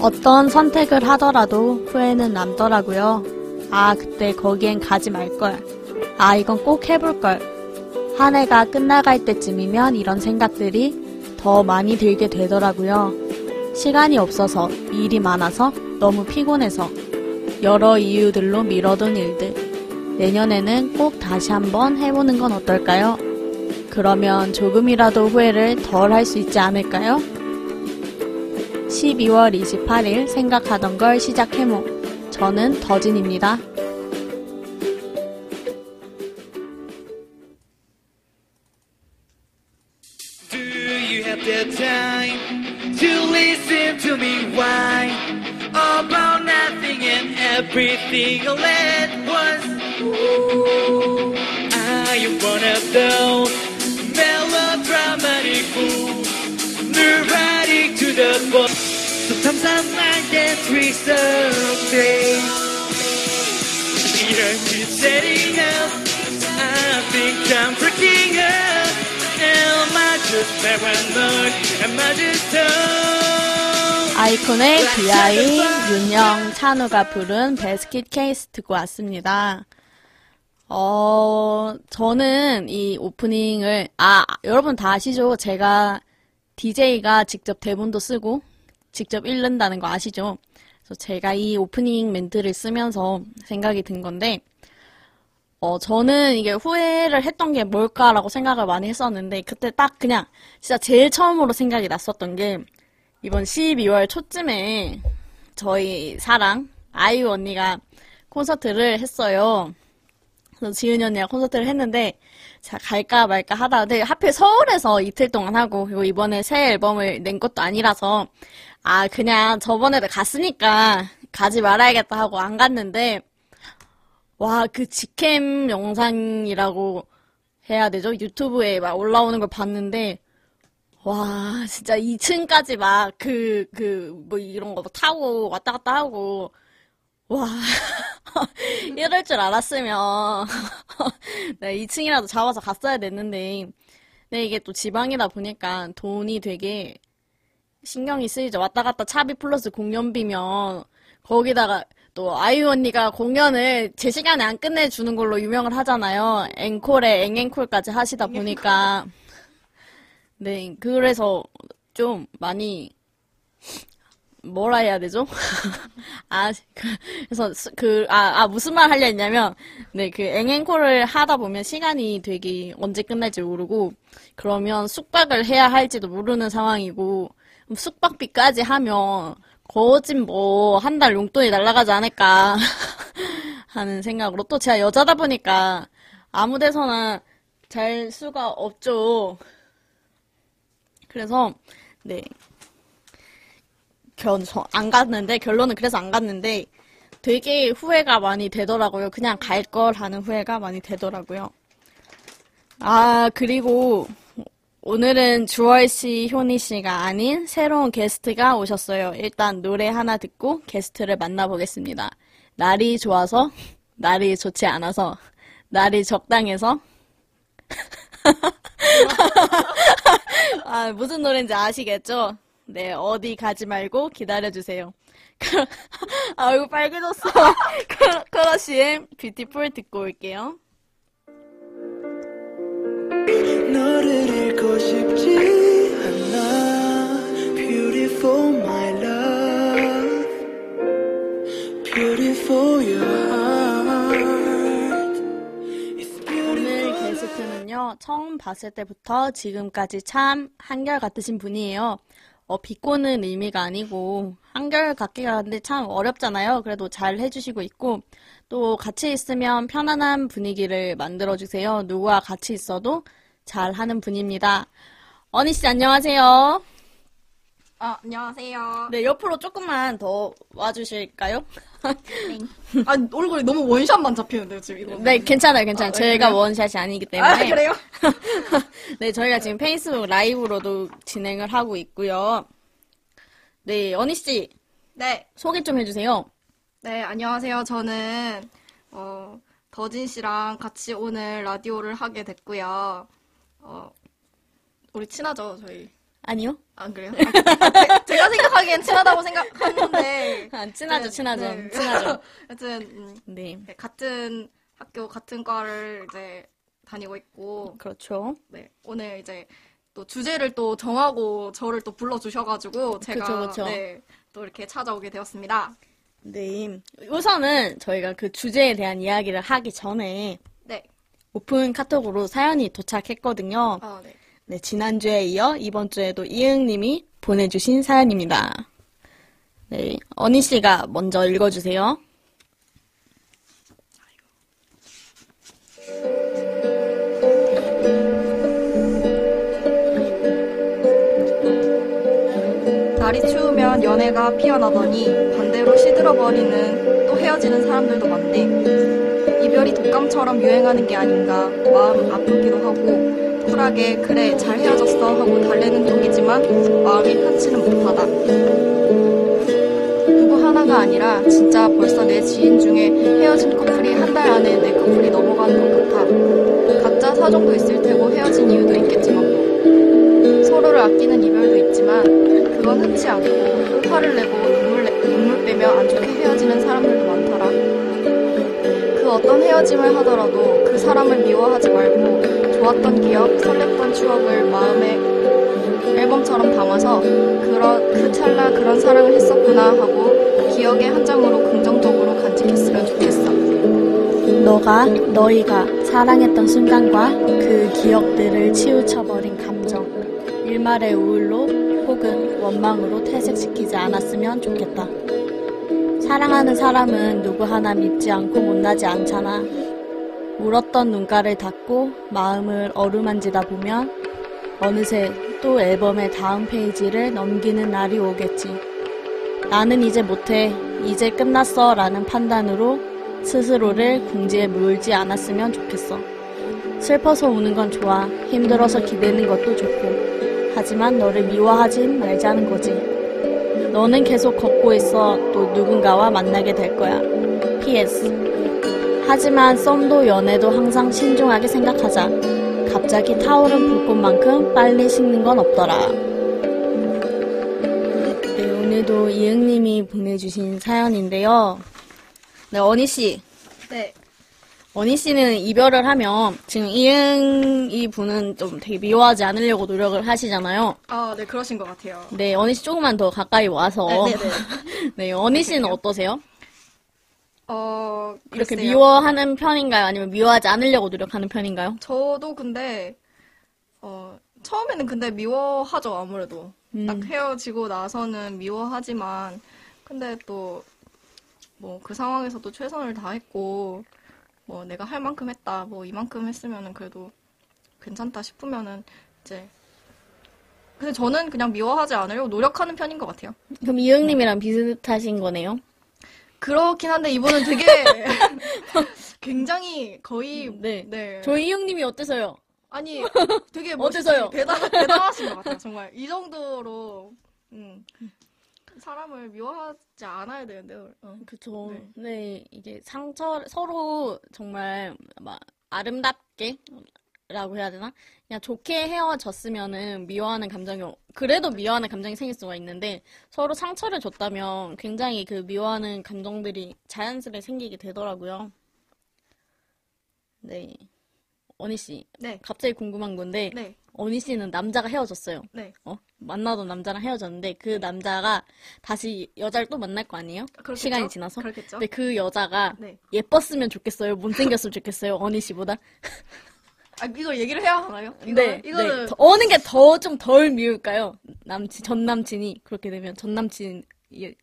어떤 선택을 하더라도 후회는 남더라고요. 아, 그때 거기엔 가지 말걸. 아, 이건 꼭 해볼걸. 한 해가 끝나갈 때쯤이면 이런 생각들이 더 많이 들게 되더라고요. 시간이 없어서, 일이 많아서, 너무 피곤해서, 여러 이유들로 미뤄둔 일들. 내년에는 꼭 다시 한번 해보는 건 어떨까요? 그러면 조금이라도 후회를 덜 할 수 있지 않을까요? 12월 28일 생각하던 걸 시작해모. 저는 더진입니다. Time and of days. Here you setting up, I think I'm freaking out. Am I just paranoid? Am I just dumb? 아이콘의 비아이, 윤영, 찬우가 부른 베스킷 케이스 듣고 왔습니다. 어, 저는 이 오프닝을, 아, 여러분 다 아시죠? 제가 DJ가 직접 대본도 쓰고, 직접 읽는다는 거 아시죠? 그래서 제가 이 오프닝 멘트를 쓰면서 생각이 든 건데, 어, 저는 이게 후회를 했던 게 뭘까라고 생각을 많이 했었는데, 그때 딱 그냥, 진짜 제일 처음으로 생각이 났었던 게, 이번 12월 초쯤에 저희 사랑, 아이유 언니가 콘서트를 했어요. 그래서 지은이 언니가 콘서트를 했는데, 자, 갈까 말까 하다가, 하필 서울에서 이틀 동안 하고, 그리고 이번에 새 앨범을 낸 것도 아니라서, 아, 그냥 저번에도 갔으니까 가지 말아야겠다 하고 안 갔는데, 와, 그 직캠 영상이라고 해야 되죠? 유튜브에 막 올라오는 걸 봤는데, 와, 진짜 2층까지 막 그, 그, 뭐 이런 거 타고 왔다 갔다 하고, 와, 이럴 줄 알았으면, 네, 2층이라도 잡아서 갔어야 됐는데, 네, 이게 또 지방이다 보니까 돈이 되게 신경이 쓰이죠. 왔다 갔다 차비 플러스 공연비면, 거기다가 또 아이유 언니가 공연을 제 시간에 안 끝내주는 걸로 유명을 하잖아요. 앵콜에 앵앵콜까지 하시다 보니까. 네, 그래서 좀 많이 뭐라 해야 되죠? 아, 그, 그래서 수- 그, 아, 아, 무슨 말 하려 했냐면, 네, 그 앵앵콜을 하다 보면 시간이 되게 언제 끝날지 모르고, 그러면 숙박을 해야 할지도 모르는 상황이고, 숙박비까지 하면, 거진 뭐, 한 달 용돈이 날아가지 않을까, 하는 생각으로, 또 제가 여자다 보니까, 아무 데서나 잘 수가 없죠. 그래서, 네. 안 갔는데, 결론은 그래서 안 갔는데, 되게 후회가 많이 되더라고요. 그냥 갈 걸 하는 후회가 많이 되더라고요. 아, 그리고, 오늘은 주월 씨, 효니 씨가 아닌 새로운 게스트가 오셨어요. 일단 노래 하나 듣고 게스트를 만나보겠습니다. 날이 좋아서, 날이 좋지 않아서, 날이 적당해서, 아, 무슨 노래인지 아시겠죠? 네, 어디 가지 말고 기다려주세요. 아, 얼굴 빨개졌어. 크러- 크러쉬의 Beautiful 듣고 올게요. 오늘 게스트는요, 처음 봤을 때부터 지금까지 참 한결같으신 분이에요. 어, 비꼬는 의미가 아니고, 한결같기가 한데 참 어렵잖아요. 그래도 잘 해주시고 있고, 또 같이 있으면 편안한 분위기를 만들어주세요. 누구와 같이 있어도 잘 하는 분입니다. 어니 씨, 안녕하세요. 아, 안녕하세요. 네, 옆으로 조금만 더 와주실까요? 아, 얼굴이 너무 원샷만 잡히는데요, 지금 이거. 네, 괜찮아요, 괜찮아요. 아, 네, 제가 그래요? 원샷이 아니기 때문에. 아, 그래요? 네, 저희가 지금 페이스북 라이브로도 진행을 하고 있고요. 네, 어니 씨 네. 소개 좀 해주세요. 네, 안녕하세요. 저는, 어, 더진 씨랑 같이 오늘 라디오를 하게 됐고요. 어, 우리 친하죠, 저희. 아니요? 안 그래요? 아, 제, 가 생각하기엔 친하다고 생각하는데. 아, 친하죠, 네, 친하죠, 네. 친하죠. 하여튼, 음, 네, 네, 같은 학교, 같은 과를 이제 다니고 있고, 그렇죠. 네, 오늘 이제 또 주제를 또 정하고 저를 또 불러주셔가지고, 제가 그쵸, 그쵸. 네, 또 이렇게 찾아오게 되었습니다. 네. 우선은 저희가 그 주제에 대한 이야기를 하기 전에 네. 오픈 카톡으로 사연이 도착했거든요. 아, 네. 네, 지난주에 이어 이번 주에도 이응님이 보내주신 사연입니다. 네, 언니 씨가 먼저 읽어주세요. 날이 추우면 연애가 피어나더니 반대로 시들어버리는 또 헤어지는 사람들도 많네. 이별이 독감처럼 유행하는 게 아닌가 마음 아프기도 하고 쿨하게 그래 잘 헤어졌어 하고 달래는 쪽이지만 마음이 편치는 못하다. 누구 하나가 아니라 진짜 벌써 내 지인 중에 헤어진 커플이 한 달 안에 내 커플이 넘어가는 것 같아. 각자 사정도 있을 테고 헤어진 이유도 있겠지만 뭐. 서로를 아끼는 이별도 있지만 그건 흔치 않고 화를 내고 눈물, 내- 눈물 빼며 안 좋게 헤어지는 사람들도 많더라. 그 어떤 헤어짐을 하더라도 그 사람을 미워하지 말고 좋았던 기억, 설렜던 추억을 마음에 앨범처럼 담아서 그런 그 찰나 그런 사랑을 했었구나 하고 기억의 한 장으로 긍정적으로 간직했으면 좋겠어. 너가, 너희가 사랑했던 순간과 그 기억들을 치우쳐버린 감정, 일말의 우울로 혹은 원망으로 퇴색시키지 않았으면 좋겠다. 사랑하는 사람은 누구 하나 믿지 않고 못나지 않잖아. 울었던 눈가를 닫고 마음을 어루만지다 보면 어느새 또 앨범의 다음 페이지를 넘기는 날이 오겠지. 나는 이제 못해. 이제 끝났어. 라는 판단으로 스스로를 궁지에 물지 않았으면 좋겠어. 슬퍼서 우는 건 좋아. 힘들어서 기대는 것도 좋고. 하지만 너를 미워하진 말자는 거지. 너는 계속 걷고 있어. 또 누군가와 만나게 될 거야. PS. 하지만 썸도 연애도 항상 신중하게 생각하자. 갑자기 타오른 불꽃만큼 빨리 식는 건 없더라. 네, 오늘도 이응님이 보내주신 사연인데요. 네, 언니씨. 네. 언니 씨는 이별을 하면 지금 이응 이 분은 좀 되게 미워하지 않으려고 노력을 하시잖아요. 아, 네, 그러신 것 같아요. 네, 언니 씨 조금만 더 가까이 와서. 네, 네, 네. 네, 언니 씨는 어떠세요? 어, 이렇게 글쎄요. 미워하는 편인가요? 아니면 미워하지 않으려고 노력하는 편인가요? 저도 근데 어 처음에는 근데 미워하죠 아무래도 음. 딱 헤어지고 나서는 미워하지만 근데 또 뭐 그 상황에서도 최선을 다했고 뭐 내가 할 만큼 했다 뭐 이만큼 했으면은 그래도 괜찮다 싶으면은 이제 근데 저는 그냥 미워하지 않으려고 노력하는 편인 것 같아요. 그럼 이응님이랑 비슷하신 거네요? 그렇긴 한데 이분은 되게 굉장히 거의 네. 네. 저희 이응님이 어때서요? 아니 되게 어때서요? 대단 대단하신 것 같아요. 정말 이 정도로 음, 사람을 미워하지 않아야 되는데요. 어. 그쵸. 네. 네. 이게 상처, 서로 정말 막 아름답게 라고 해야 되나? 그냥 좋게 헤어졌으면은 미워하는 감정이, 그래도 미워하는 감정이 생길 수가 있는데 서로 상처를 줬다면 굉장히 그 미워하는 감정들이 자연스레 생기게 되더라고요. 네. 언니 씨, 네, 갑자기 궁금한 건데, 네, 언니 씨는 남자가 헤어졌어요. 네. 어? 만나던 남자랑 헤어졌는데 그 남자가 다시 여자를 또 만날 거 아니에요? 그렇겠죠? 시간이 지나서? 그렇겠죠. 근데 그 여자가 네. 예뻤으면 좋겠어요? 못생겼으면 좋겠어요? 언니 씨보다? 아 이거 얘기를 해야 하나요? 이거 네. 이거는 네. 더- 어느 게 더 좀 덜 미울까요? 남친, 전 남친이 그렇게 되면 전 남친이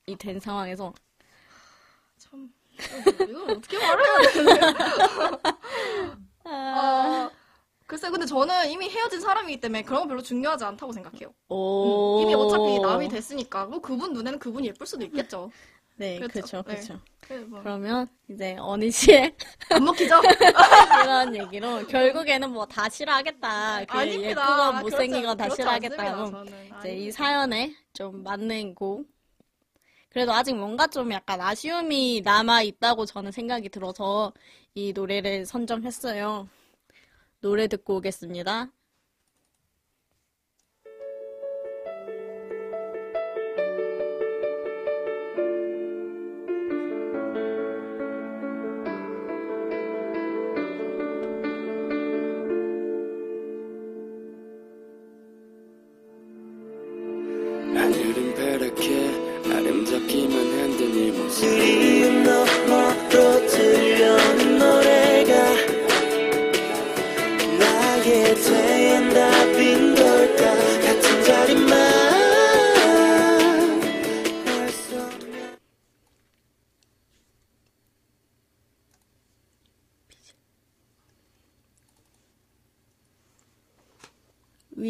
이된 상황에서 참 이걸 어떻게 말해야 되는데? 아, 글쎄 근데 저는 이미 헤어진 사람이기 때문에 그런 건 별로 중요하지 않다고 생각해요. 오. 이미 어차피 남이 됐으니까 뭐 그분 눈에는 그분이 예쁠 수도 있겠죠. 네, 그렇죠. 그렇죠, 네. 그렇죠. 그래, 뭐. 그러면 이제 언니 씨의 안 먹히죠? 그런 얘기로 결국에는 뭐 다 싫어하겠다. 그 아닙니다. 그렇지 거다 싫어하겠다. 저는. 이제 이. 사연에 좀 맞는 곡. 그래도 아직 뭔가 좀 약간 아쉬움이 남아 있다고 저는 생각이 들어서 이 노래를 선정했어요. 노래 듣고 오겠습니다.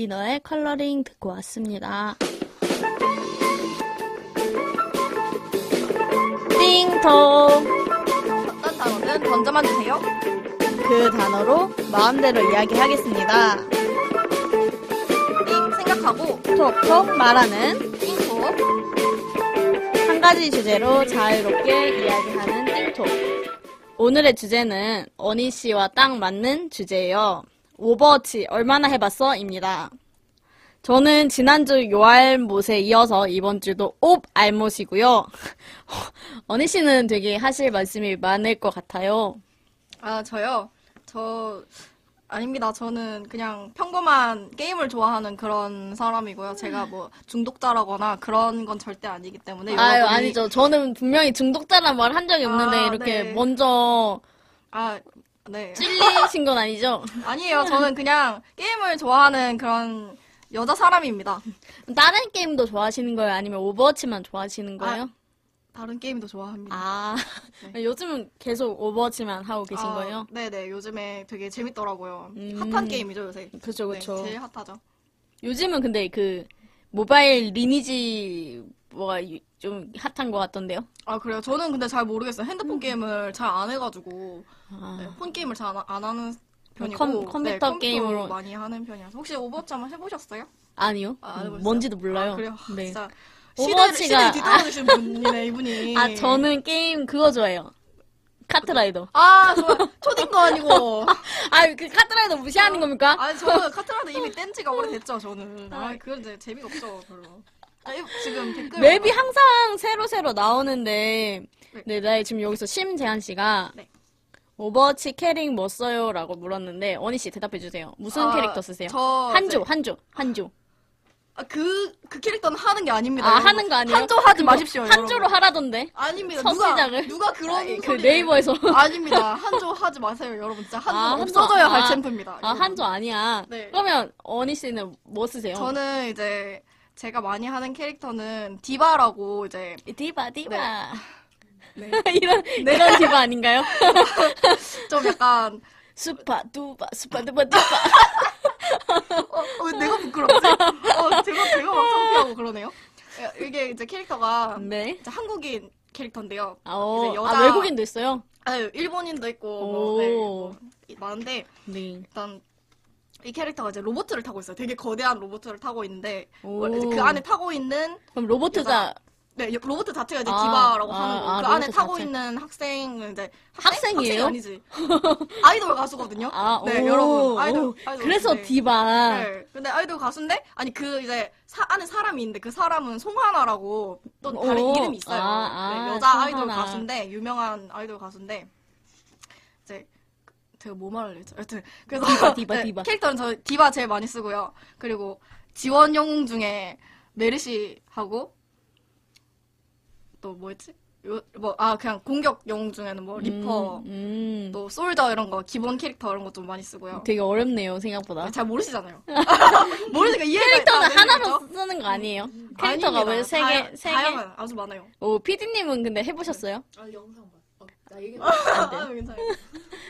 위너의 컬러링 듣고 왔습니다. 띵통! 어떤 단어든 던져만 주세요. 그 단어로 마음대로 이야기하겠습니다. 띵 생각하고 톡톡 말하는 띵톡. 한 가지 주제로 자유롭게 이야기하는 띵톡. 오늘의 주제는 어니 씨와 딱 맞는 주제예요. 오버워치 얼마나 해봤어? 입니다. 저는 지난주 요알못에 이어서 이번 주도 옵 알못이고요. 어니 씨는 되게 하실 말씀이 많을 것 같아요. 아 저요. 저 아닙니다. 저는 그냥 평범한 게임을 좋아하는 그런 사람이고요. 제가 뭐 중독자라거나 그런 건 절대 아니기 때문에 아유, 여러분이- 아니죠. 저는 분명히 중독자란 말 한 적이 없는데, 아, 이렇게 네. 먼저 아 네. 찔리신 건 아니죠? 아니에요. 저는 그냥 게임을 좋아하는 그런 여자 사람입니다. 다른 게임도 좋아하시는 거예요? 아니면 오버워치만 좋아하시는 거예요? 다른 게임도 좋아합니다. 아, 요즘은 계속 오버워치만 하고 계신 아, 거예요? 네네. 요즘에 되게 재밌더라고요. 음. 핫한 게임이죠, 요새. 그쵸, 네, 그쵸. 제일 핫하죠. 요즘은 근데 그 모바일 리니지 뭐가 유- 좀 핫한 것 같던데요? 아, 그래요? 저는 근데 잘 모르겠어요. 핸드폰 게임을 잘 안 해가지고. 음. 아, 네, 폰 게임을 잘안 하는 편이고. 컴- 컴퓨터 네, 게임으로. 많이 하는 편이라서. 혹시 오버워치 한번 해보셨어요? 아니요. 아? 뭔지도 몰라요. 아, 그래요? 네. 진짜. 오버워치가- 뒤떨어지신 분이네, 이분이. 아, 저는 게임 그거 좋아해요. 카트라이더. 아, 저 초딩 거 아니고. 아, 그 카트라이더 무시하는 겁니까? 아니, 저는 카트라이더 이미 뗀 지가 오래됐죠, 저는. 아, 그건 이제 재미가 없죠, 별로. 아, 지금 댓글. 맵이 항상 새로 새로 나오는데, 네. 네, 나 지금 여기서 심재한 씨가, 네. 오버워치 캐릭 뭐 써요? 라고 물었는데, 어니 씨 대답해 주세요. 무슨 아, 캐릭터 쓰세요? 저. 한조, 네. 한조, 한조. 아, 그, 그 캐릭터는 하는 게 아닙니다. 아, 여러분. 하는 거 아니에요? 한조 하지 마십시오. 한조로 여러분. 하라던데. 아닙니다. 첫 누가, 시작을. 누가 그런. 아, 그 네이버에서. 아닙니다. 한조 하지 마세요, 여러분. 진짜 한조 아. 없어져야 할 아, 챔프입니다. 아, 여러분. 한조 아니야. 네. 그러면, 어니 씨는 뭐 쓰세요? 저는 이제 제가 많이 하는 캐릭터는 디바라고 이제 디바, 디바. 네. 이런, 이런 디바 아닌가요? 좀 약간 수파, 두바, 수파, 두바, 디바. 어, 어, 내가 부끄럽지? 어, 제가 제가 막 창피하고 그러네요. 이게 이제 캐릭터가 네. 이제 한국인 캐릭터인데요. 아, 어, 이제 여자- 아, 외국인도 있어요? 아유, 일본인도 있고 오. 뭐, 네, 뭐 많은데 네. 일단 이 캐릭터가 이제 로봇을 타고 있어요. 되게 거대한 로봇을 타고 있는데 오. 이제 그 안에 타고 있는 그럼 로보트가 네 로봇 자체가 이제 아, 디바라고 아, 하는 거. 아, 그 안에 타고 자체. 있는 학생은 이제 학생 이에요? 학생이 아니지. 아이돌 가수거든요. 아, 네, 오, 여러분. 아이돌, 오. 아이돌 그래서 네. 디바. 네. 근데 아이돌 가수인데 아니 그 이제 사- 안에 사람이 있는데 그 사람은 송하나라고 또 다른 오. 이름이 있어요. 아, 아, 네, 여자 아이돌 송하나. 가수인데 유명한 아이돌 가수인데 이제 제가 뭐 말을 했죠? 여튼 그래서 디바, 디바, 네, 디바. 캐릭터는 저 디바 제일 많이 쓰고요. 그리고 지원 영웅 중에 메르시 하고 또 뭐였지? 뭐아 그냥 공격 영웅 중에는 뭐 리퍼 음, 음. 또 솔저 이런 거 기본 캐릭터 이런 거 좀 많이 쓰고요. 되게 어렵네요, 생각보다. 잘 모르시잖아요. 모르니까 이해가 캐릭터는 안 되는 하나로? 쓰는 거 아니에요? 캐릭터가 아닙니다. 왜세 개, 세 개? 다양한 아주 많아요. 오, 피디님은 근데 해보셨어요? 아 영상 봐. 어, 나 얘기 아, 괜찮아요.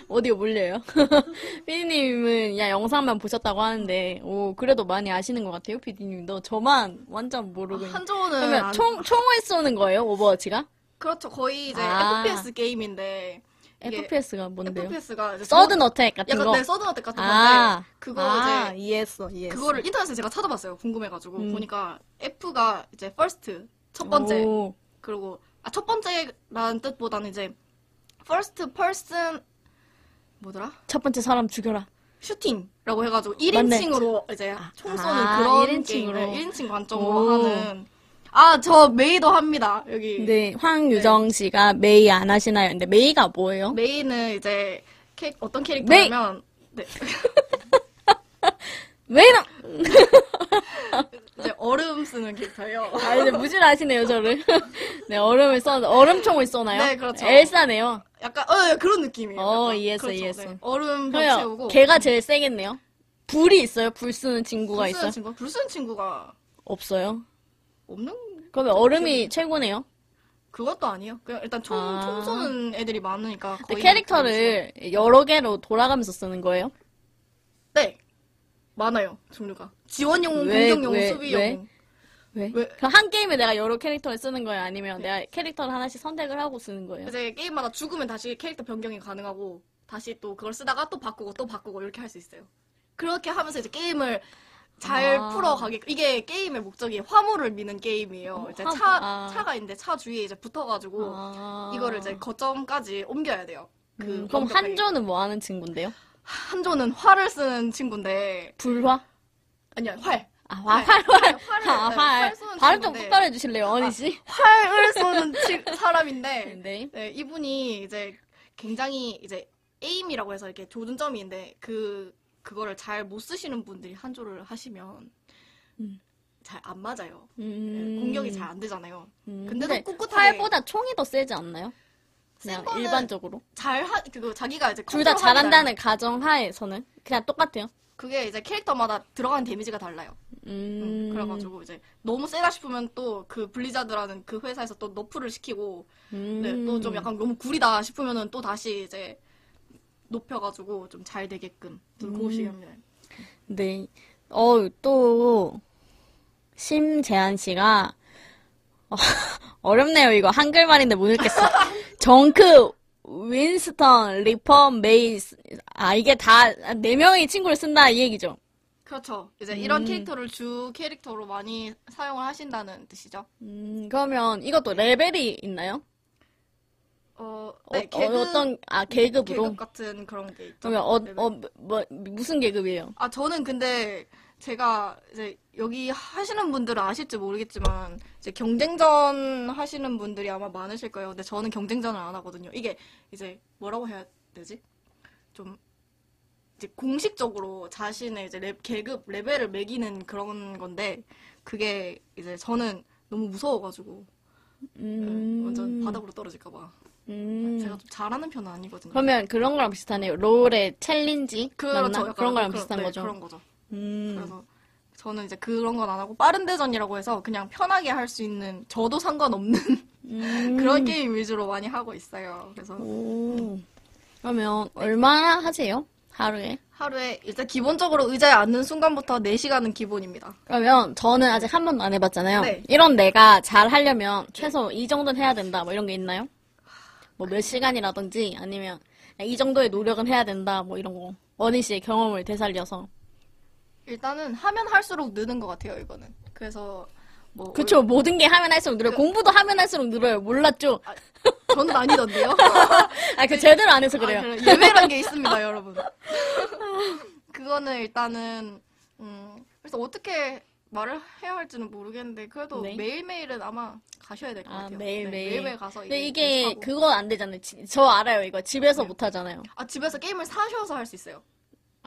오디오 몰려요. 피디님은 야 영상만 보셨다고 하는데 오 그래도 많이 아시는 것 같아요, 피디님도. 저만 완전 모르고 있는. 한조는 그러면 안- 총 총을 쏘는 거예요, 오버워치가? 그렇죠. 거의 이제 아. FPS 게임인데 이게 FPS가 뭔데요? FPS가 이제 서든 어택 같은 약간 거. 네 서든 어택 같은 아, 건데 그거 아, 이제 이해했어, 이해했어. 그거를 인터넷에 제가 찾아봤어요. 궁금해가지고 음. 보니까 F가 이제 first 첫 번째 오, 그리고 아, 첫 번째라는 뜻보다는 이제 first person 뭐더라? 첫 번째 사람 죽여라. shooting라고 해가지고 맞네. 1인칭으로 이제 총 쏘는 아, 그런 1인칭으로. 게임을 1인칭 관점으로 오. 하는 아 저 메이도 합니다 여기 네, 황유정 씨가 메이 안 하시나요? 근데 메이가 뭐예요? 메이는 이제 캐, 어떤 캐릭터냐면 네, 메이는 이제 얼음 쓰는 캐릭터예요 아 이제 무질하시네요 저를. 네 얼음을 써 얼음총을 쏘나요? 네, 그렇죠. 엘사네요. 약간 어 예, 그런 느낌이에요 어, 약간. 이해했어, 이해했어. 네. 얼음 벽 그래요. 채우고 걔가 제일 세겠네요. 불이 있어요? 불 쓰는 친구가 불 있어요? 쓰는 친구 불 쓰는 친구가 없어요. 없는 그러면 얼음이 최고네요. 그것도 아니에요 그냥 일단 총, 아. 총 쏘는 애들이 많으니까 근데 거의 캐릭터를 여러 개로 돌아가면서 쓰는 거예요? 네 많아요 종류가 지원용, 왜, 공격용, 왜, 수비용. 왜? 왜? 왜? 그럼 한 게임에 내가 여러 캐릭터를 쓰는 거예요? 아니면 내가 캐릭터를 하나씩 선택을 하고 쓰는 거예요? 이제 게임마다 죽으면 다시 캐릭터 변경이 가능하고 다시 또 그걸 쓰다가 또 바꾸고 또 바꾸고 이렇게 할 수 있어요. 그렇게 하면서 이제 게임을 잘 아. 풀어가게 이게 게임의 목적이 화물을 미는 게임이에요. 어, 이제 화- 차 아. 차가 있는데 차 주위에 이제 붙어가지고 아. 이거를 이제 거점까지 옮겨야 돼요. 그 음, 그럼. 한조는 뭐 하는 친구인데요? 한조는 활을 쓰는 친구인데 불화? 아니야 활 아, 활, 활, 활, 활. 활을, 아, 네, 활. 활 발음 좀. 똑바로 해주실래요, 언니 씨? 활을 쏘는 치- 사람인데 네. 네, 이분이 이제 굉장히 이제 에임이라고 해서 이렇게 조준점이 있는데 그 그거를 잘 못 쓰시는 분들이 한조를 하시면 음. 잘안 맞아요. 음. 네, 공격이 잘 안 되잖아요. 음. 근데도 근데 꿋꿋하게 활보다 총이 더 세지 않나요? 그냥 일반적으로. 잘 하, 그거 자기가 이제 둘 다 잘한다는 가정하에서는 그냥 똑같아요. 그게 이제 캐릭터마다 들어가는 데미지가 달라요. 음. 음, 그래가지고 이제 너무 세다 싶으면 또 그 블리자드라는 그 회사에서 또 너프를 시키고 음. 네, 또 좀 약간 너무 구리다 싶으면은 또 다시 이제 높여가지고 좀 잘 되게끔 좀 음. 합니다. 네. 어, 또, 심재한 씨가, 어, 어렵네요, 이거. 한글말인데 못 읽겠어. 정크, 윈스턴, 리퍼, 메이스. 아, 이게 다, 네 명의 친구를 쓴다, 이 얘기죠. 그렇죠. 이제 이런 음. 캐릭터를 주 캐릭터로 많이 사용을 하신다는 뜻이죠. 음, 그러면 이것도 레벨이 있나요? 어, 어, 네, 개그, 어, 떤 아, 계급으로? 계급 같은 그런 게 있죠. 그러면 어. 어, 뭐, 무슨 계급이에요? 아, 저는 근데 제가 이제 여기 하시는 분들은 아실지 모르겠지만 이제 경쟁전 하시는 분들이 아마 많으실 거예요. 근데 저는 경쟁전을 안 하거든요. 이게 이제 뭐라고 해야 되지? 좀 이제 공식적으로 자신의 이제 랩, 계급 레벨을 매기는 그런 건데 그게 이제 저는 너무 무서워가지고 음. 완전 바닥으로 떨어질까 봐 음. 제가 좀 잘하는 편은 아니거든요. 그러면 그런 거랑 비슷하네요. 롤의 challenge? 그렇죠. 맞나? 약간 그런 거랑 그런- 비슷한 네, 거죠. 그런 거죠. 음. 그래서 저는 이제 그런 건 안 하고 빠른 대전이라고 해서 그냥 편하게 할 수 있는 저도 상관없는 음. 그런 게임 위주로 많이 하고 있어요. 그래서 오. 그러면 얼마나 하세요? 하루에? 하루에 일단 기본적으로 의자에 앉는 순간부터 4시간은 기본입니다. 그러면 저는 아직 한 번도 안 해봤잖아요. 네. 이런 내가 잘 하려면 최소 이 정도는 해야 된다. 뭐 이런 게 있나요? 뭐 몇 시간이라든지 아니면 이 정도의 노력은 해야 된다. 뭐 이런 거. 원희 씨의 경험을 되살려서. 일단은 하면 할수록 느는 것 같아요, 이거는. 그래서 뭐 그쵸. 모든 게 하면 할수록 늘어요. 공부도 하면 할수록 늘어요. 몰랐죠? 올- 저는 아니던데요. 아, 그 제대로 안 해서 그래요. 아, 그래. 예매란 게 있습니다, 여러분. 그거는 일단은 음, 그래서 어떻게 말을 해야 할지는 모르겠는데 그래도 네. 매일매일은 아마 가셔야 될것 아, 같아요. 매일, 네, 매일. 매일매일 가서 근데 이게. 그거 안 되잖아요. 지- 저 알아요. 이거 집에서 네. 못 하잖아요. 아 집에서 게임을 사셔서 할 수 있어요.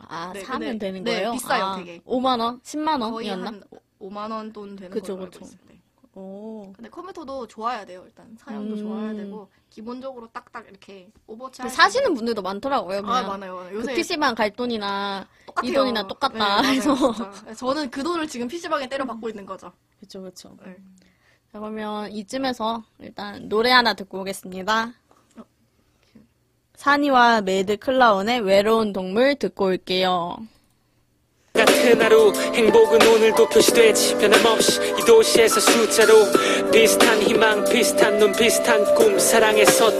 아, 네, 사면 되는 네, 거예요? 비싸요, 아, 되게. 5만 원? 10만 거의 원이었나? 한 5만 원 돈 되는 그쵸, 걸로 알고. 있어요. 네. 오. 근데 컴퓨터도 좋아야 돼요. 일단 사양도 음. 좋아야 되고 기본적으로 딱딱 이렇게 오버워치 할 사시는 수 분들도 많더라고요. 있는- 그냥. 아 많아요. 그 요새 PC방 갈 돈이나 똑같아요. 이 돈이나 똑같다 네, 맞아요, 해서. 진짜. 저는 그 돈을 지금 PC방에 때려 박고 있는 거죠. 그쵸, 그쵸. 네. 자, 그러면 이쯤에서 일단 노래 하나 듣고 오겠습니다. 산이와 매드 클라운의 외로운 동물 듣고 올게요. 같은 하루 행복은 오늘도 표시되지. 변함없이 이 도시에서 숫자로 비슷한 희망 비슷한 눈 비슷한 꿈 사랑에 서툰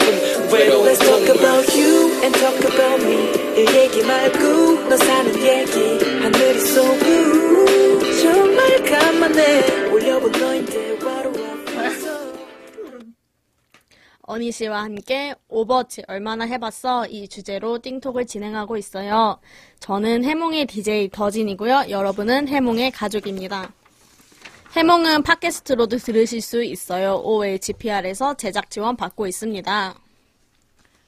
외로운 Let's talk 동물. about you and talk about me. 일 얘기 말고 너 사는 얘기. 하늘이 so blue 정말 간만에 올려본 너인 어니 씨와 함께 오버워치 얼마나 해봤어? 이 주제로 띵톡을 진행하고 있어요. 저는 해몽의 DJ 더진이고요. 여러분은 해몽의 가족입니다. 해몽은 팟캐스트로도 들으실 수 있어요. OHPR에서 제작 지원 받고 있습니다.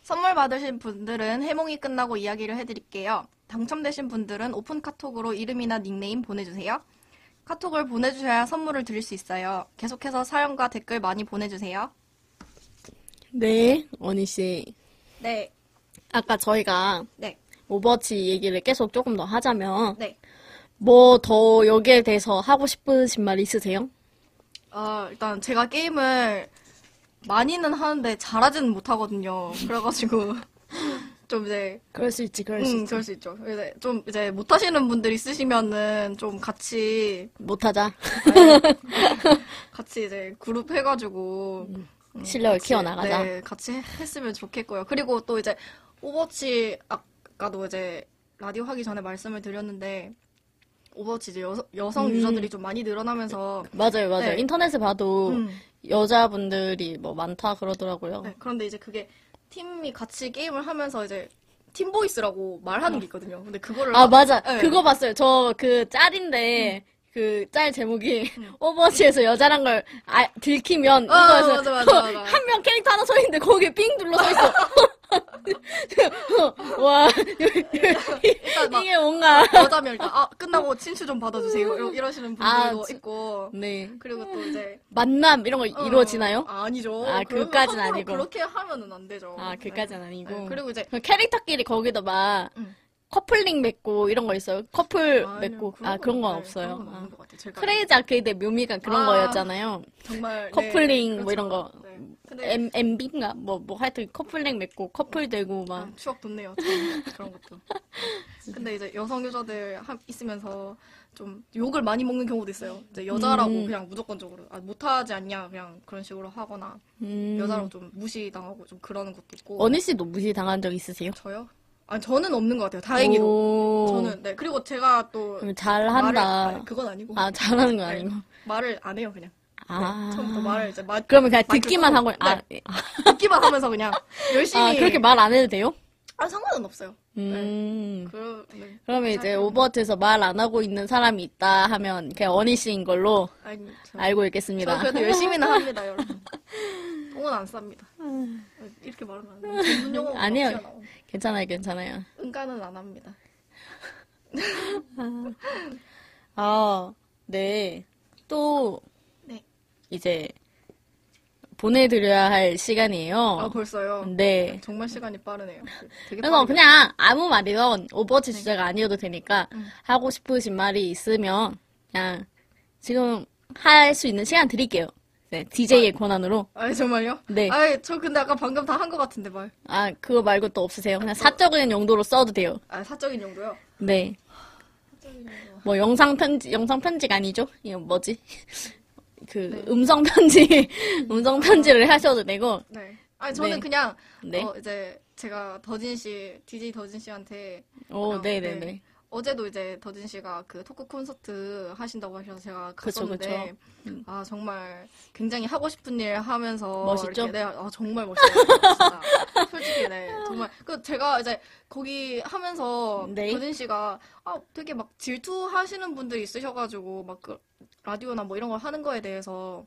선물 받으신 분들은 해몽이 끝나고 이야기를 해드릴게요. 당첨되신 분들은 오픈 카톡으로 이름이나 닉네임 보내주세요. 카톡을 보내주셔야 선물을 드릴 수 있어요. 계속해서 사연과 댓글 많이 보내주세요. 네, 어니 씨. 네, 아까 저희가 네, 오버워치 얘기를 계속 조금 더 하자면 네. 뭐 더 여기에 대해서 하고 싶으신 말 있으세요? 어, 일단 제가 게임을 많이는 하는데 잘하지는 못하거든요. 그래가지고 좀 이제 그럴 수 있지, 그럴 수 음, 있지. 그럴 수 있죠. 이제 좀 이제 못하시는 분들 있으시면은 좀 같이 못하자. 같이 이제 그룹 해가지고 음, 실력을 같이, 키워나가자. 네, 같이 했으면 좋겠고요. 그리고 또 이제 오버워치 아까도 이제 라디오 하기 전에 말씀을 드렸는데 오버워치 이제 여성, 여성 음. 유저들이 좀 많이 늘어나면서 맞아요, 맞아요. 네. 인터넷에 봐도 음, 여자분들이 뭐 많다 그러더라고요. 네, 그런데 이제 그게 팀이 같이 게임을 하면서 이제 팀 voice라고 말하는 게 있거든요. 근데 그거를 아, 막- 맞아. 네. 그거 봤어요. 저 그 짤인데, 그 짤 제목이 오버워치에서 여자란 걸 아, 들키면 아, 이거에서 맞아, 맞아, 맞아. 한명 캐릭터 하나 서 있는데 거기에 삥 둘러 서 있어. 와, 이게 뭔가. 여자면 일단 아 끝나고 친추 좀 받아주세요 이러, 이러시는 분들도 아, 지- 있고 네. 그리고 또 이제 만남 이런 거 어, 이루어지나요? 아니죠. 아, 그러면 그것까진 함부로 아니고. 그렇게 하면은 안 되죠. 아, 그까진 네. 아니고. 네, 그리고 이제 그 캐릭터끼리 거기도 막 음. 커플링 맺고 이런 거 있어요. 커플 아니요, 맺고 아 그런 건 없어요. 그런 건 아. 없는 것 같아요. 제가 크레이지 아케이드 묘미가 그런 아. 거였잖아요. 정말 네, 커플링 뭐 그렇죠. 이런 거. 네. 근데 M MB인가 뭐 뭐 하여튼 커플링 맺고 커플 되고 막 아, 추억 돋네요. 참, 그런 것도. 근데 이제 여성 유저들 하- 있으면서 좀 욕을 많이 먹는 경우도 있어요. 이제 여자라고 음. 그냥 무조건적으로 아, 못하지 않냐 그냥 그런 식으로 하거나 음. 여자라고 좀 무시당하고 좀 그러는 것도 있고. 언니 씨도 무시 당한 적 있으세요? 저요? 아 저는 없는 것 같아요. 다행히도. 오. 저는 네 그리고 제가 또 그럼 잘 말을- 한다. 아니, 그건 아니고 아 잘하는 건 네, 아니고. 말을 안 해요 그냥. 아. 네, 처음부터 말을 이제 마, 그러면 그냥 듣기만 하고 아, 네, 듣기만 하면서 그냥 열심히. 아 그렇게 말 안 해도 돼요? 아 상관은 없어요. 음. 그 네. 그러면 이제 잘- 오버워치에서 말 안 하고 있는 사람이 있다 하면 그냥 언니 씨인 걸로 아니, 저, 알고 저 있겠습니다. 그래도 열심히는 합니다 여러분. 똥은 안 쌉니다. 이렇게 말하면 안 돼요. 전문 용어가 막 아니에요. 괜찮아요, 괜찮아요. 응가는 안 합니다. 아, 네. 또, 네. 이제, 보내드려야 할 시간이에요. 아 벌써요. 네. 정말 시간이 빠르네요. 되게 그래서 빠르게. 그냥 아무 말이든 오버워치 주제가 아니어도 되니까 음. 하고 싶으신 말이 있으면 그냥 지금 할 수 있는 시간 드릴게요. 네, DJ의 권한으로. 아 정말요? 네. 아, 저 근데 아까 방금 다 한 것 같은데 말. 아, 그거 말고 또 없으세요? 그냥 사적인 용도로 써도 돼요. 아 사적인 용도요. 네. 사적인 용도. 뭐 영상 편지, 영상 편지가 아니죠? 이거 뭐지? 그 네. 음성 편지, 음성 편지를 하셔도 되고. 네. 아니 저는 네. 그냥 네. 어, 이제 제가 더진 씨, DJ 더진 씨한테 오, 그냥, 네, 네, 네. 네. 어제도 이제 더진 씨가 그 토크 콘서트 하신다고 하셔서 제가 그쵸, 갔었는데 그쵸. 음. 아 정말 굉장히 하고 싶은 일 하면서 멋있죠? 이렇게, 네, 아 정말 멋있어요. 솔직히 네 정말 그 제가 이제 거기 하면서 네. 더진 씨가 아 되게 막 질투하시는 분들이 있으셔가지고 막 그 라디오나 뭐 이런 걸 하는 거에 대해서 뭐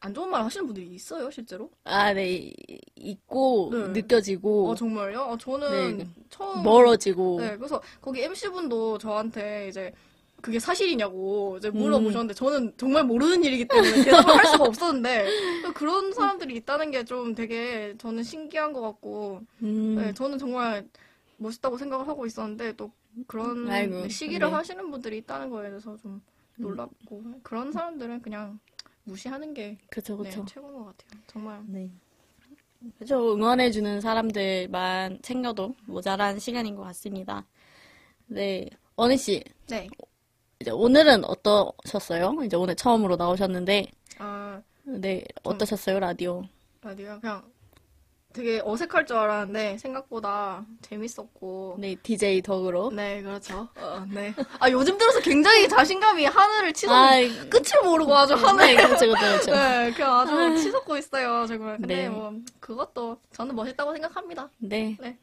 안 좋은 말 하시는 분들이 있어요 실제로? 아, 네. 이- 있고, 네. 느껴지고, 어 정말요? 어, 저는 네. 처음 멀어지고. 네, 그래서 거기 MC분도 저한테 이제 그게 사실이냐고 이제 음. 물어보셨는데 저는 정말 모르는 일이기 때문에 대답을 할 수가 없었는데 그런 사람들이 있다는 게 좀 되게 저는 신기한 것 같고 음. 네, 저는 정말 멋있다고 생각을 하고 있었는데 또 그런 아이고, 시기를 네. 하시는 분들이 있다는 거에 대해서 좀 놀랍고 그런 사람들은 그냥 무시하는 게 그쵸, 네, 그쵸. 최고인 것 같아요. 정말 네. 그죠. 응원해주는 사람들만 챙겨도 모자란 시간인 것 같습니다. 네. 언니 씨, 네. 이제 오늘은 어떠셨어요? 이제 오늘 처음으로 나오셨는데, 아 네, 어떠셨어요, 라디오? 라디오 그냥 되게 어색할 줄 알았는데 생각보다 재밌었고 네, DJ 덕으로. 네 그렇죠 어, 네. 아 요즘 들어서 굉장히 자신감이 하늘을 치솟 아, 끝을 모르고 아주 네, 하늘 그렇죠, 그렇죠, 그렇죠. 네 그냥 아주 치솟고 있어요 정말 근데 네. 뭐 그것도 저는 멋있다고 생각합니다 네. 네.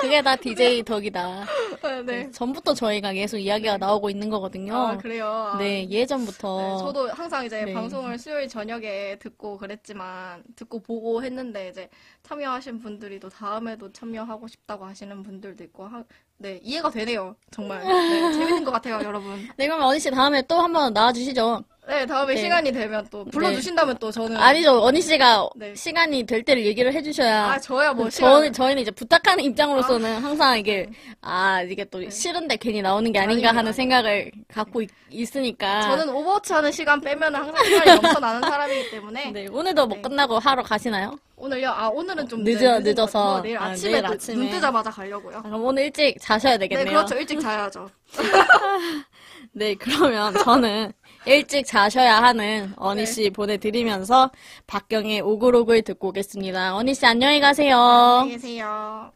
그게 다 DJ 덕이다. 네, 네. 전부터 저희가 계속 이야기가 나오고 있는 거거든요. 아 그래요 아, 네, 예전부터. 네, 저도 항상 이제 네. 방송을 수요일 저녁에 듣고 그랬지만 듣고 보고 했는데 이제 참여 하신 분들이 또 다음에도 참여하고 싶다고 하시는 분들도 있고 하, 네 이해가 되네요 정말 네, 재밌는 것 같아요 여러분 네, 그러면 언니 씨 다음에 또 한번 나와주시죠. 네, 다음에 네. 시간이 되면 또 불러주신다면 또 저는 아니죠. 언니 씨가 네. 시간이 될 때를 얘기를 해주셔야. 아 저야 뭐 시간 저희는 이제 부탁하는 입장으로서는 항상 이게, 아, 이게 또 싫은데 괜히 나오는 게 아닌가 하는. 생각을 갖고 있, 으니까 저는 오버워치 하는 시간 빼면 항상 시간이 넘쳐나는 사람이기 때문에 네, 오늘도 뭐 네. 끝나고 하러 가시나요? 오늘요 아 오늘은 좀 늦어- 네, 늦어서. 내일 아, 아침에, 내일 또 아침에. 눈 뜨자마자 가려고요. 아, 그럼 오늘 일찍 자셔야 되겠네요. 네 그렇죠 일찍 자야죠. 네, 그러면 저는 일찍 자셔야 하는 언니 씨 보내드리면서 박경의 오글오글 듣고 오겠습니다. 언니 씨 안녕히 가세요. 안녕히 계세요.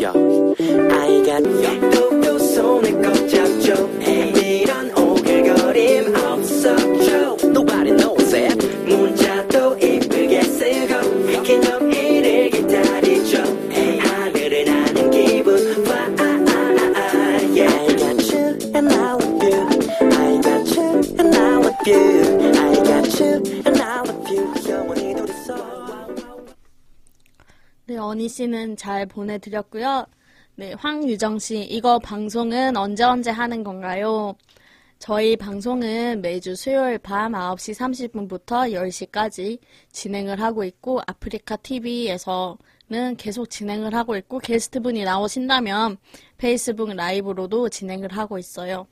Yo, I got 또또 손에 꼭 잡죠 이런 오글거림 없었죠 Nobody knows 씨는 잘 보내드렸고요. 네, 황유정 씨, 이거 방송은 언제 언제 하는 건가요? 저희 방송은 매주 수요일 밤 9시 30분부터 10시까지 진행을 하고 있고, 아프리카 TV에서는 계속 진행을 하고 있고, 게스트분이 나오신다면 페이스북 라이브로도 진행을 하고 있어요.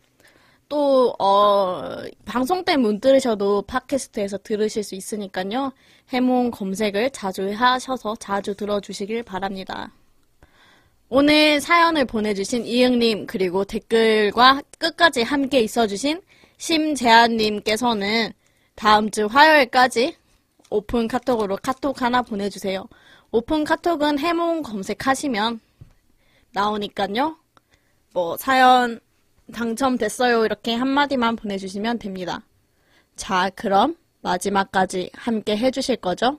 또, 어, 방송 때 못 들으셔도 팟캐스트에서 들으실 수 있으니까요. 해몽 검색을 자주 하셔서 자주 들어주시길 바랍니다. 오늘 사연을 보내주신 이응님, 그리고 댓글과 끝까지 함께 있어주신 심재한님께서는 다음 주 화요일까지 오픈 카톡으로 카톡 하나 보내주세요. 오픈 카톡은 해몽 검색하시면 나오니까요. 뭐, 사연 당첨됐어요. 이렇게 한마디만 보내주시면 됩니다. 자, 그럼 마지막까지 함께 해주실 거죠?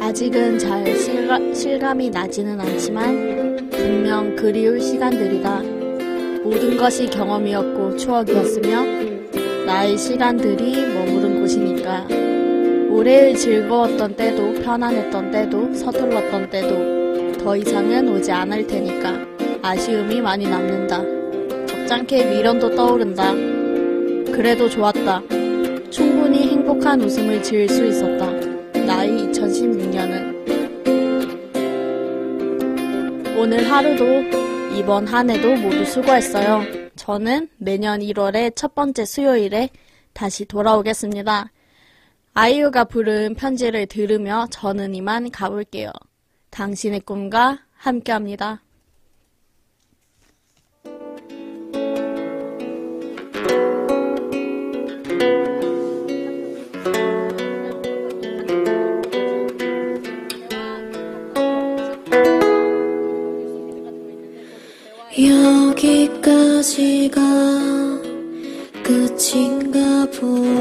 아직은 잘 실가, 실감이 나지는 않지만 분명 그리울 시간들이다. 모든 것이 경험이었고 추억이었으며 나의 시간들이 머무른 곳이니까 올해의 즐거웠던 때도 편안했던 때도 서툴렀던 때도 더 이상은 오지 않을 테니까 아쉬움이 많이 남는다. 적잖게 미련도 떠오른다. 그래도 좋았다. 충분히 행복한 웃음을 지을 수 있었다. 나의 2016년은 오늘 하루도 이번 한 해도 모두 수고했어요. 저는 매년 1월의 첫 번째 수요일에 다시 돌아오겠습니다. 아이유가 부른 편지를 들으며 저는 이만 가볼게요. 당신의 꿈과 함께합니다. 영. 여기까지가 끝인가 보